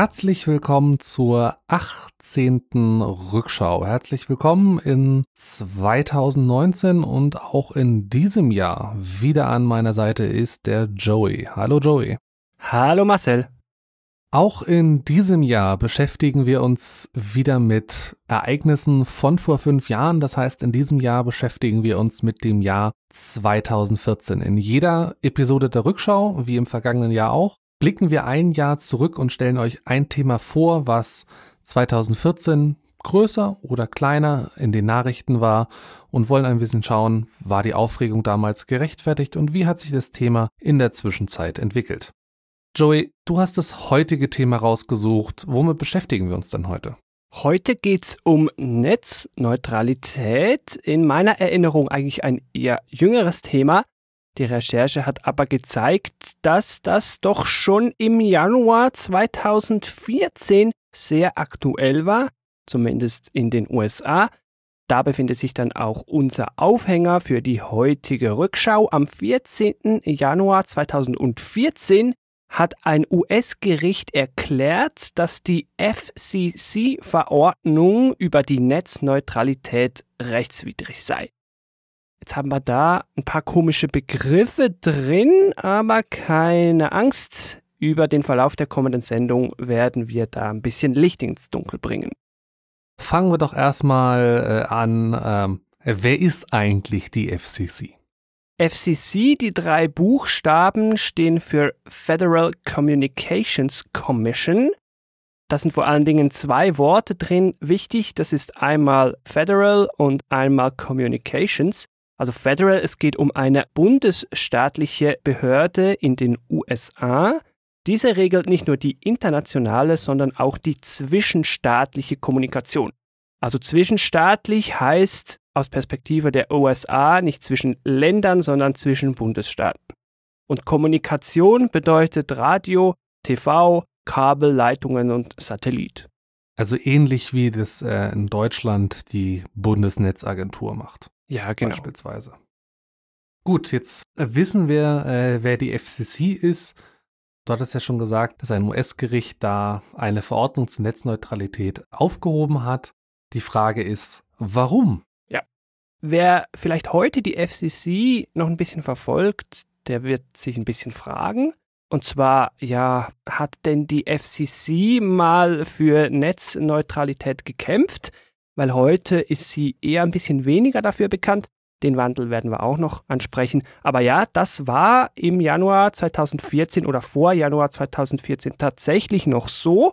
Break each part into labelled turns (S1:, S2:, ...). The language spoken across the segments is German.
S1: Herzlich willkommen zur 18. Rückschau. Herzlich willkommen in 2019 und auch in diesem Jahr. Wieder an meiner Seite ist der Joey. Hallo Joey.
S2: Hallo Marcel.
S1: Auch in diesem Jahr beschäftigen wir uns wieder mit Ereignissen von vor fünf Jahren. Das heißt, in diesem Jahr beschäftigen wir uns mit dem Jahr 2014. In jeder Episode der Rückschau, wie im vergangenen Jahr auch, blicken wir ein Jahr zurück und stellen euch ein Thema vor, was 2014 größer oder kleiner in den Nachrichten war und wollen ein bisschen schauen, war die Aufregung damals gerechtfertigt und wie hat sich das Thema in der Zwischenzeit entwickelt. Joey, du hast das heutige Thema rausgesucht. Womit beschäftigen wir uns denn heute?
S2: Heute geht's um Netzneutralität. In meiner Erinnerung eigentlich ein eher jüngeres Thema. Die Recherche hat aber gezeigt, dass das doch schon im Januar 2014 sehr aktuell war, zumindest in den USA. Da befindet sich dann auch unser Aufhänger für die heutige Rückschau. Am 14. Januar 2014 hat ein US-Gericht erklärt, dass die FCC-Verordnung über die Netzneutralität rechtswidrig sei. Jetzt haben wir da ein paar komische Begriffe drin, aber keine Angst. Über den Verlauf der kommenden Sendung werden wir da ein bisschen Licht ins Dunkel bringen.
S1: Fangen wir doch erstmal äh, an. Ähm, wer ist eigentlich die FCC?
S2: FCC, die drei Buchstaben stehen für Federal Communications Commission. Da sind vor allen Dingen zwei Worte drin wichtig. Das ist einmal Federal und einmal Communications. Also Federal, es geht um eine bundesstaatliche Behörde in den USA. Diese regelt nicht nur die internationale, sondern auch die zwischenstaatliche Kommunikation. Also zwischenstaatlich heißt aus Perspektive der USA nicht zwischen Ländern, sondern zwischen Bundesstaaten. Und Kommunikation bedeutet Radio, TV, Kabelleitungen und Satellit.
S1: Also ähnlich wie das äh, in Deutschland die Bundesnetzagentur macht.
S2: Ja, genau.
S1: Beispielsweise. Gut, jetzt wissen wir, äh, wer die FCC ist. Du hattest ja schon gesagt, dass ein US-Gericht da eine Verordnung zur Netzneutralität aufgehoben hat. Die Frage ist, warum?
S2: Ja. Wer vielleicht heute die FCC noch ein bisschen verfolgt, der wird sich ein bisschen fragen. Und zwar, ja, hat denn die FCC mal für Netzneutralität gekämpft? Weil heute ist sie eher ein bisschen weniger dafür bekannt. Den Wandel werden wir auch noch ansprechen. Aber ja, das war im Januar 2014 oder vor Januar 2014 tatsächlich noch so.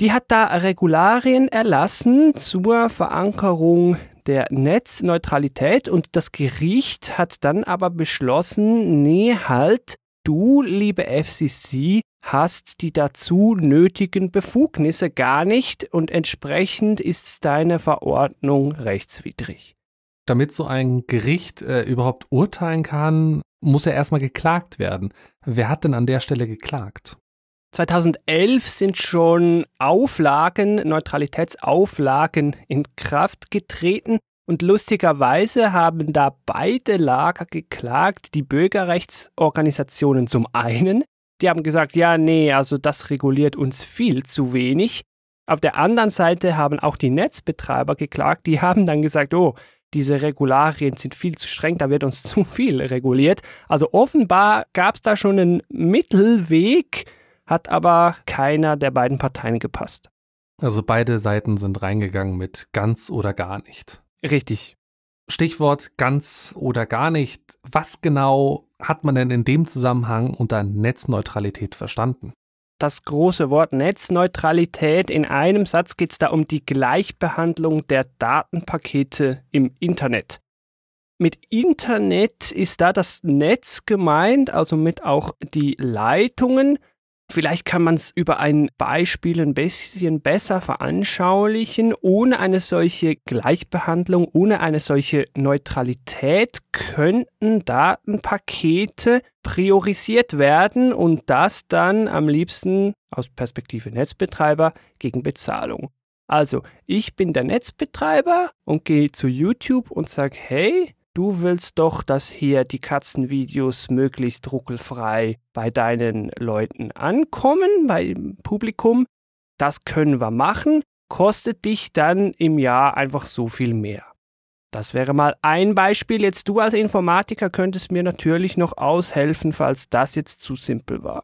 S2: Die hat da Regularien erlassen zur Verankerung der Netzneutralität und das Gericht hat dann aber beschlossen, nee, halt, du, liebe FCC, hast die dazu nötigen Befugnisse gar nicht und entsprechend ist deine Verordnung rechtswidrig.
S1: Damit so ein Gericht äh, überhaupt urteilen kann, muss er erstmal geklagt werden. Wer hat denn an der Stelle geklagt?
S2: 2011 sind schon Auflagen, Neutralitätsauflagen in Kraft getreten und lustigerweise haben da beide Lager geklagt, die Bürgerrechtsorganisationen zum einen, die haben gesagt, ja, nee, also das reguliert uns viel zu wenig. Auf der anderen Seite haben auch die Netzbetreiber geklagt, die haben dann gesagt, oh, diese Regularien sind viel zu streng, da wird uns zu viel reguliert. Also offenbar gab es da schon einen Mittelweg, hat aber keiner der beiden Parteien gepasst.
S1: Also beide Seiten sind reingegangen mit ganz oder gar nicht.
S2: Richtig.
S1: Stichwort ganz oder gar nicht. Was genau hat man denn in dem Zusammenhang unter Netzneutralität verstanden?
S2: Das große Wort Netzneutralität. In einem Satz geht es da um die Gleichbehandlung der Datenpakete im Internet. Mit Internet ist da das Netz gemeint, also mit auch die Leitungen Vielleicht kann man es über ein Beispiel ein bisschen besser veranschaulichen. Ohne eine solche Gleichbehandlung, ohne eine solche Neutralität könnten Datenpakete priorisiert werden und das dann am liebsten aus Perspektive Netzbetreiber gegen Bezahlung. Also, ich bin der Netzbetreiber und gehe zu YouTube und sage, hey, du willst doch, dass hier die Katzenvideos möglichst ruckelfrei bei deinen Leuten ankommen, beim Publikum. Das können wir machen, kostet dich dann im Jahr einfach so viel mehr. Das wäre mal ein Beispiel. Jetzt du als Informatiker könntest mir natürlich noch aushelfen, falls das jetzt zu simpel war.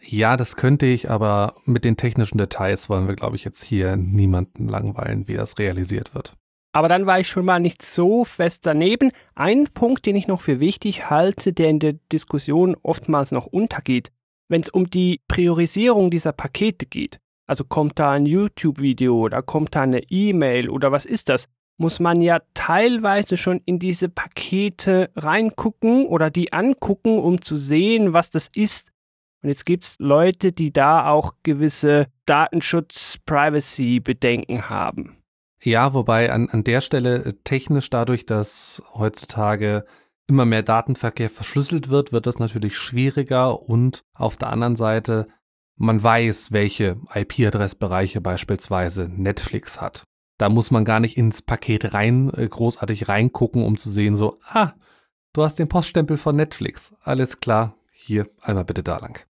S1: Ja, das könnte ich, aber mit den technischen Details wollen wir, glaube ich, jetzt hier niemanden langweilen, wie das realisiert wird.
S2: Aber dann war ich schon mal nicht so fest daneben. Ein Punkt, den ich noch für wichtig halte, der in der Diskussion oftmals noch untergeht, wenn es um die Priorisierung dieser Pakete geht. Also kommt da ein YouTube-Video oder kommt da eine E-Mail oder was ist das? Muss man ja teilweise schon in diese Pakete reingucken oder die angucken, um zu sehen, was das ist und jetzt gibt es Leute, die da auch gewisse Datenschutz-Privacy-Bedenken haben.
S1: Ja, wobei an, an der Stelle äh, technisch dadurch, dass heutzutage immer mehr Datenverkehr verschlüsselt wird, wird das natürlich schwieriger und auf der anderen Seite, man weiß, welche IP-Adressbereiche beispielsweise Netflix hat. Da muss man gar nicht ins Paket rein, äh, großartig reingucken, um zu sehen, so, ah, du hast den Poststempel von Netflix. Alles klar, hier einmal bitte da lang.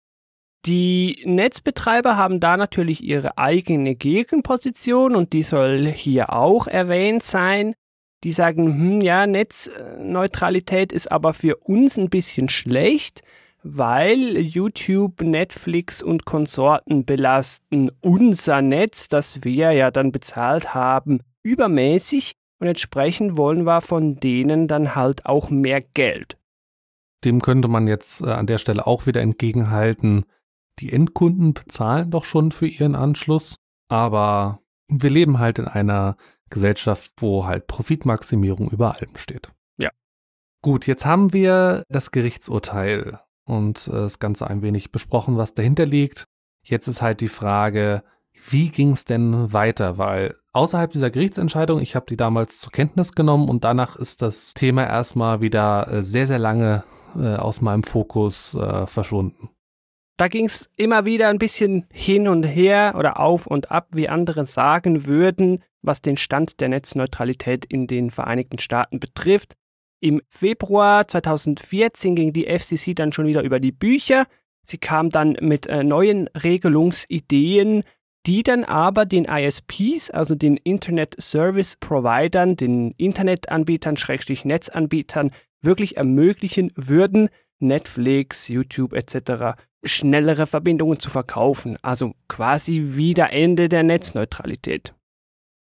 S2: Die Netzbetreiber haben da natürlich ihre eigene Gegenposition und die soll hier auch erwähnt sein. Die sagen, hm, ja, Netzneutralität ist aber für uns ein bisschen schlecht, weil YouTube, Netflix und Konsorten belasten unser Netz, das wir ja dann bezahlt haben, übermäßig und entsprechend wollen wir von denen dann halt auch mehr Geld.
S1: Dem könnte man jetzt äh, an der Stelle auch wieder entgegenhalten, die Endkunden bezahlen doch schon für ihren Anschluss, aber wir leben halt in einer Gesellschaft, wo halt Profitmaximierung über allem steht.
S2: Ja.
S1: Gut, jetzt haben wir das Gerichtsurteil und äh, das Ganze ein wenig besprochen, was dahinter liegt. Jetzt ist halt die Frage, wie ging es denn weiter? Weil außerhalb dieser Gerichtsentscheidung, ich habe die damals zur Kenntnis genommen und danach ist das Thema erstmal wieder äh, sehr, sehr lange äh, aus meinem Fokus äh, verschwunden.
S2: Da ging es immer wieder ein bisschen hin und her oder auf und ab, wie andere sagen würden, was den Stand der Netzneutralität in den Vereinigten Staaten betrifft. Im Februar 2014 ging die FCC dann schon wieder über die Bücher. Sie kam dann mit äh, neuen Regelungsideen, die dann aber den ISPs, also den Internet Service Providern, den Internetanbietern, Schrägstrich Netzanbietern, wirklich ermöglichen würden, Netflix, YouTube etc schnellere Verbindungen zu verkaufen, also quasi wieder Ende der Netzneutralität.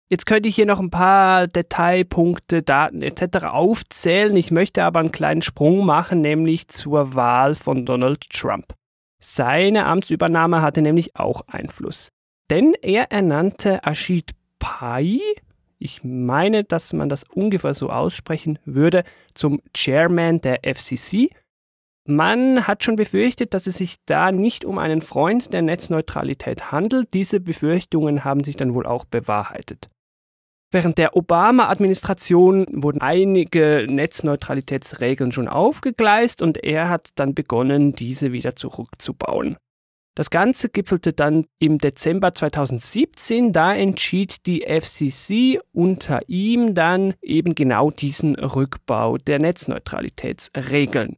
S2: Jetzt könnte ich hier noch ein paar Detailpunkte, Daten etc. aufzählen. Ich möchte aber einen kleinen Sprung machen, nämlich zur Wahl von Donald Trump. Seine Amtsübernahme hatte nämlich auch Einfluss. Denn er ernannte Ashit Pai, ich meine, dass man das ungefähr so aussprechen würde, zum Chairman der FCC man hat schon befürchtet, dass es sich da nicht um einen Freund der Netzneutralität handelt. Diese Befürchtungen haben sich dann wohl auch bewahrheitet. Während der Obama-Administration wurden einige Netzneutralitätsregeln schon aufgegleist und er hat dann begonnen, diese wieder zurückzubauen. Das Ganze gipfelte dann im Dezember 2017, da entschied die FCC unter ihm dann eben genau diesen Rückbau der Netzneutralitätsregeln.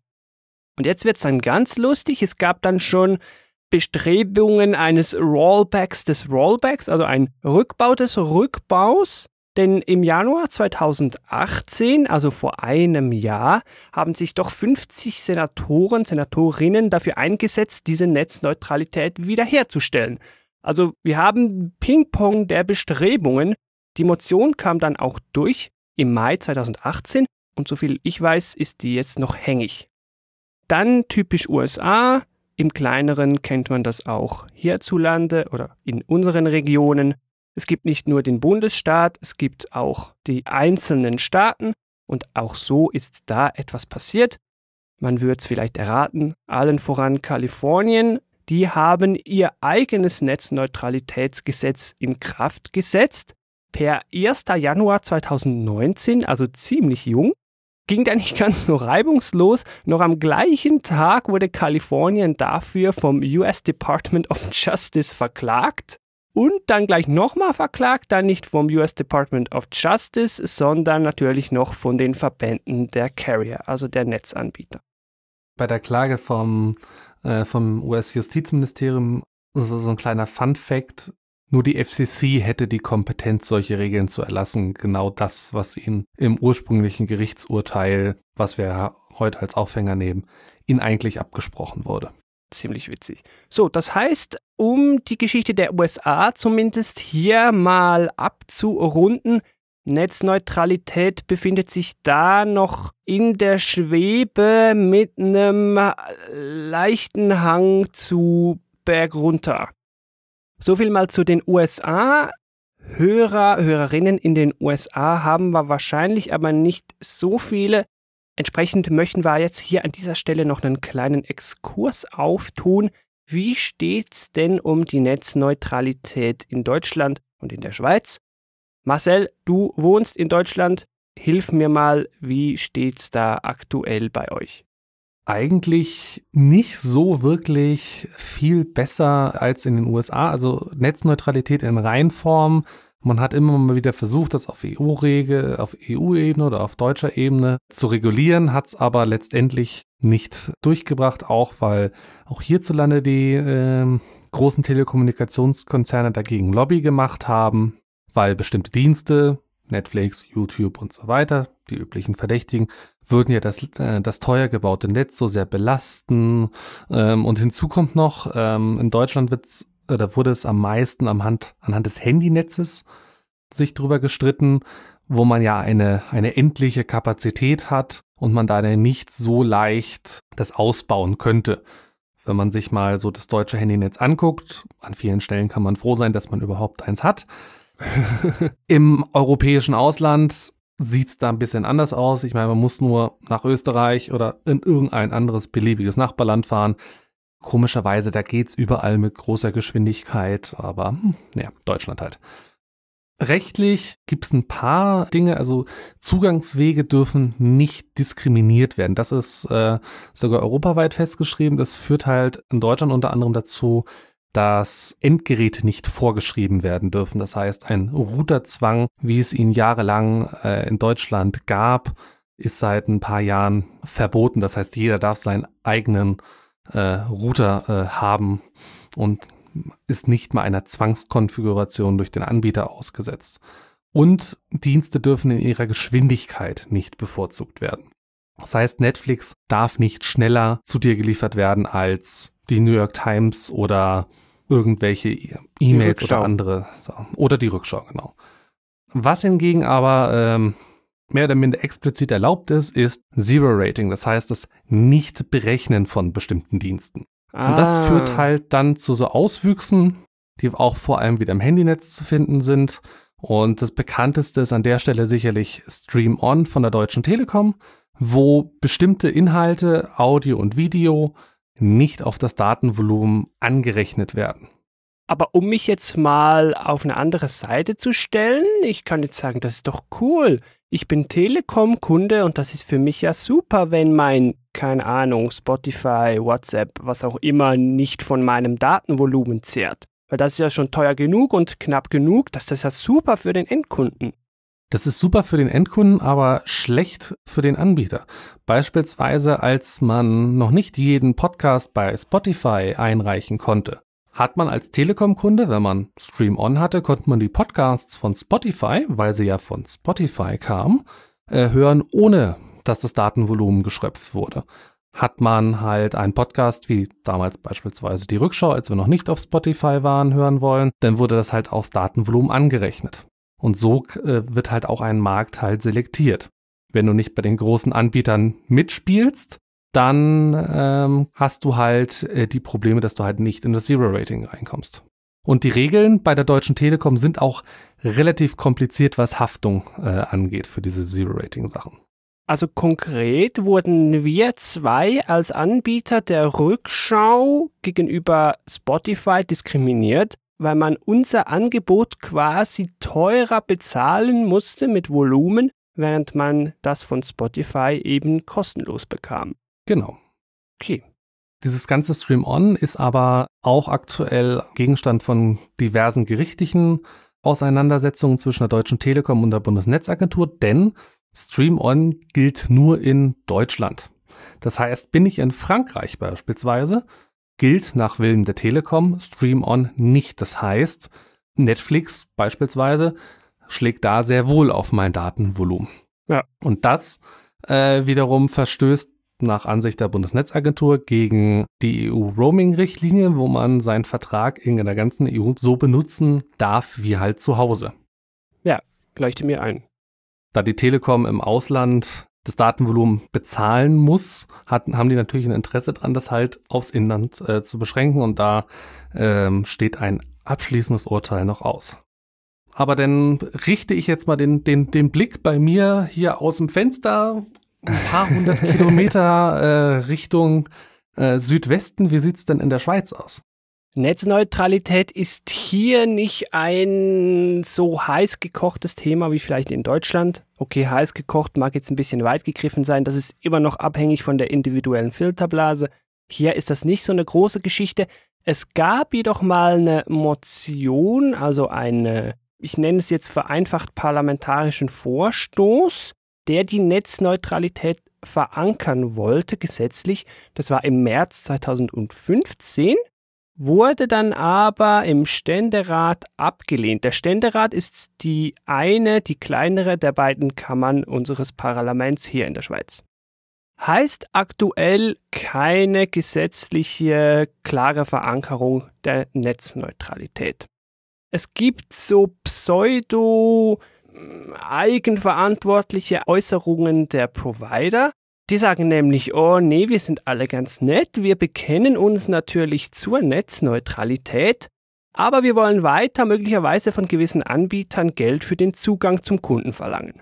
S2: Und jetzt wird es dann ganz lustig. Es gab dann schon Bestrebungen eines Rollbacks des Rollbacks, also ein Rückbau des Rückbaus. Denn im Januar 2018, also vor einem Jahr, haben sich doch 50 Senatoren, Senatorinnen dafür eingesetzt, diese Netzneutralität wiederherzustellen. Also wir haben Ping-Pong der Bestrebungen. Die Motion kam dann auch durch im Mai 2018 und soviel ich weiß, ist die jetzt noch hängig. Dann typisch USA. Im kleineren kennt man das auch hierzulande oder in unseren Regionen. Es gibt nicht nur den Bundesstaat, es gibt auch die einzelnen Staaten und auch so ist da etwas passiert. Man wird es vielleicht erraten, allen voran Kalifornien, die haben ihr eigenes Netzneutralitätsgesetz in Kraft gesetzt per 1. Januar 2019, also ziemlich jung ging da nicht ganz so reibungslos. Noch am gleichen Tag wurde Kalifornien dafür vom US Department of Justice verklagt. und dann gleich nochmal verklagt, dann nicht vom US Department of Justice, sondern natürlich noch von den Verbänden der Carrier, also der Netzanbieter.
S1: Bei der Klage vom, äh, vom US-Justizministerium so, so ein kleiner Fun-Fact. Nur die FCC hätte die Kompetenz, solche Regeln zu erlassen. Genau das, was ihnen im ursprünglichen Gerichtsurteil, was wir heute als Aufhänger nehmen, ihnen eigentlich abgesprochen wurde
S2: ziemlich witzig. So, das heißt, um die Geschichte der USA zumindest hier mal abzurunden, Netzneutralität befindet sich da noch in der Schwebe mit einem leichten Hang zu bergunter. So viel mal zu den USA. Hörer, Hörerinnen in den USA haben wir wahrscheinlich aber nicht so viele. Entsprechend möchten wir jetzt hier an dieser Stelle noch einen kleinen Exkurs auftun. Wie steht's denn um die Netzneutralität in Deutschland und in der Schweiz? Marcel, du wohnst in Deutschland. Hilf mir mal, wie steht's da aktuell bei euch?
S1: Eigentlich nicht so wirklich viel besser als in den USA. Also Netzneutralität in Reinform man hat immer mal wieder versucht, das auf EU-Regel, auf EU-Ebene oder auf deutscher Ebene zu regulieren, hat es aber letztendlich nicht durchgebracht, auch weil auch hierzulande die äh, großen Telekommunikationskonzerne dagegen Lobby gemacht haben, weil bestimmte Dienste, Netflix, YouTube und so weiter, die üblichen Verdächtigen, würden ja das, äh, das teuer gebaute Netz so sehr belasten. Ähm, und hinzu kommt noch, ähm, in Deutschland wird's da wurde es am meisten anhand, anhand des Handynetzes sich drüber gestritten, wo man ja eine, eine endliche Kapazität hat und man da nicht so leicht das ausbauen könnte. Wenn man sich mal so das deutsche Handynetz anguckt, an vielen Stellen kann man froh sein, dass man überhaupt eins hat. Im europäischen Ausland sieht es da ein bisschen anders aus. Ich meine, man muss nur nach Österreich oder in irgendein anderes beliebiges Nachbarland fahren. Komischerweise, da geht's überall mit großer Geschwindigkeit, aber hm, ja, Deutschland halt. Rechtlich gibt's ein paar Dinge, also Zugangswege dürfen nicht diskriminiert werden. Das ist äh, sogar europaweit festgeschrieben. Das führt halt in Deutschland unter anderem dazu, dass Endgeräte nicht vorgeschrieben werden dürfen. Das heißt, ein Routerzwang, wie es ihn jahrelang äh, in Deutschland gab, ist seit ein paar Jahren verboten. Das heißt, jeder darf seinen eigenen äh, Router äh, haben und ist nicht mal einer Zwangskonfiguration durch den Anbieter ausgesetzt. Und Dienste dürfen in ihrer Geschwindigkeit nicht bevorzugt werden. Das heißt, Netflix darf nicht schneller zu dir geliefert werden als die New York Times oder irgendwelche E-Mails oder andere. So. Oder die Rückschau, genau. Was hingegen aber ähm, mehr oder minder explizit erlaubt ist, ist Zero Rating. Das heißt, das Nicht-Berechnen von bestimmten Diensten. Ah. Und das ah. führt halt dann zu so Auswüchsen, die auch vor allem wieder im Handynetz zu finden sind. Und das bekannteste ist an der Stelle sicherlich Stream On von der Deutschen Telekom, wo bestimmte Inhalte, Audio und Video nicht auf das Datenvolumen angerechnet werden.
S2: Aber um mich jetzt mal auf eine andere Seite zu stellen, ich kann jetzt sagen, das ist doch cool. Ich bin Telekom-Kunde und das ist für mich ja super, wenn mein, keine Ahnung, Spotify, WhatsApp, was auch immer, nicht von meinem Datenvolumen zehrt. Weil das ist ja schon teuer genug und knapp genug, das ist ja super für den Endkunden.
S1: Das ist super für den Endkunden, aber schlecht für den Anbieter. Beispielsweise, als man noch nicht jeden Podcast bei Spotify einreichen konnte hat man als Telekom-Kunde, wenn man Stream On hatte, konnte man die Podcasts von Spotify, weil sie ja von Spotify kamen, äh, hören, ohne dass das Datenvolumen geschröpft wurde. Hat man halt einen Podcast wie damals beispielsweise die Rückschau, als wir noch nicht auf Spotify waren, hören wollen, dann wurde das halt aufs Datenvolumen angerechnet. Und so äh, wird halt auch ein Markt halt selektiert. Wenn du nicht bei den großen Anbietern mitspielst, dann ähm, hast du halt äh, die Probleme, dass du halt nicht in das Zero-Rating reinkommst. Und die Regeln bei der Deutschen Telekom sind auch relativ kompliziert, was Haftung äh, angeht für diese Zero-Rating-Sachen.
S2: Also konkret wurden wir zwei als Anbieter der Rückschau gegenüber Spotify diskriminiert, weil man unser Angebot quasi teurer bezahlen musste mit Volumen, während man das von Spotify eben kostenlos bekam.
S1: Genau.
S2: Okay.
S1: Dieses ganze Stream On ist aber auch aktuell Gegenstand von diversen gerichtlichen Auseinandersetzungen zwischen der Deutschen Telekom und der Bundesnetzagentur, denn Stream On gilt nur in Deutschland. Das heißt, bin ich in Frankreich beispielsweise, gilt nach Willen der Telekom Stream On nicht. Das heißt, Netflix beispielsweise schlägt da sehr wohl auf mein Datenvolumen. Ja. Und das äh, wiederum verstößt nach Ansicht der Bundesnetzagentur gegen die EU-Roaming-Richtlinie, wo man seinen Vertrag in der ganzen EU so benutzen darf wie halt zu Hause.
S2: Ja, leuchte mir ein.
S1: Da die Telekom im Ausland das Datenvolumen bezahlen muss, hat, haben die natürlich ein Interesse dran, das halt aufs Inland äh, zu beschränken und da ähm, steht ein abschließendes Urteil noch aus. Aber dann richte ich jetzt mal den, den, den Blick bei mir hier aus dem Fenster ein paar hundert Kilometer äh, Richtung äh, Südwesten. Wie sieht's denn in der Schweiz aus?
S2: Netzneutralität ist hier nicht ein so heiß gekochtes Thema wie vielleicht in Deutschland. Okay, heiß gekocht mag jetzt ein bisschen weit gegriffen sein. Das ist immer noch abhängig von der individuellen Filterblase. Hier ist das nicht so eine große Geschichte. Es gab jedoch mal eine Motion, also eine, ich nenne es jetzt vereinfacht parlamentarischen Vorstoß, der die Netzneutralität verankern wollte, gesetzlich. Das war im März 2015 wurde dann aber im Ständerat abgelehnt. Der Ständerat ist die eine, die kleinere der beiden Kammern unseres Parlaments hier in der Schweiz. Heißt aktuell keine gesetzliche klare Verankerung der Netzneutralität. Es gibt so pseudo eigenverantwortliche Äußerungen der Provider. Die sagen nämlich, oh nee, wir sind alle ganz nett, wir bekennen uns natürlich zur Netzneutralität, aber wir wollen weiter möglicherweise von gewissen Anbietern Geld für den Zugang zum Kunden verlangen.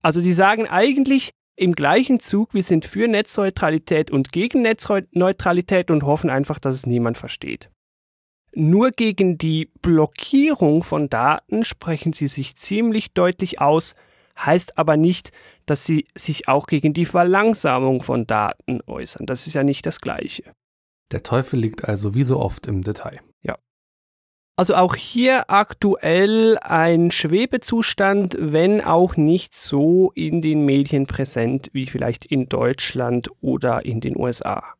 S2: Also die sagen eigentlich im gleichen Zug, wir sind für Netzneutralität und gegen Netzneutralität und hoffen einfach, dass es niemand versteht. Nur gegen die Blockierung von Daten sprechen sie sich ziemlich deutlich aus, heißt aber nicht, dass sie sich auch gegen die Verlangsamung von Daten äußern. Das ist ja nicht das Gleiche.
S1: Der Teufel liegt also wie so oft im Detail.
S2: Ja. Also auch hier aktuell ein Schwebezustand, wenn auch nicht so in den Medien präsent wie vielleicht in Deutschland oder in den USA.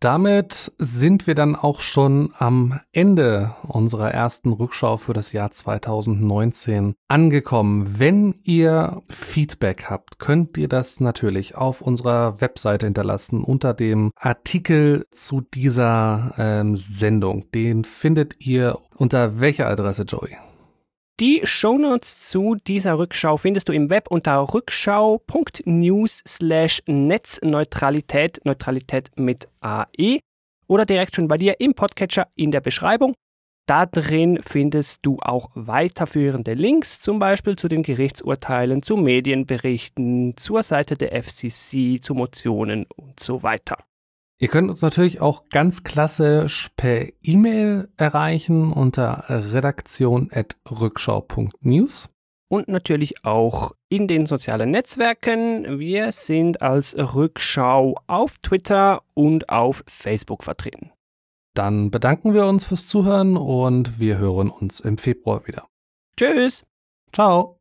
S1: Damit sind wir dann auch schon am Ende unserer ersten Rückschau für das Jahr 2019 angekommen. Wenn ihr Feedback habt, könnt ihr das natürlich auf unserer Webseite hinterlassen unter dem Artikel zu dieser ähm, Sendung. Den findet ihr unter welcher Adresse, Joey?
S2: Die Shownotes zu dieser Rückschau findest du im Web unter rückschau.news slash Netzneutralität, Neutralität mit AE oder direkt schon bei dir im Podcatcher in der Beschreibung. Da drin findest du auch weiterführende Links, zum Beispiel zu den Gerichtsurteilen, zu Medienberichten, zur Seite der FCC, zu Motionen und so weiter.
S1: Ihr könnt uns natürlich auch ganz klassisch per E-Mail erreichen unter redaktion.rückschau.news.
S2: Und natürlich auch in den sozialen Netzwerken. Wir sind als Rückschau auf Twitter und auf Facebook vertreten.
S1: Dann bedanken wir uns fürs Zuhören und wir hören uns im Februar wieder.
S2: Tschüss.
S1: Ciao.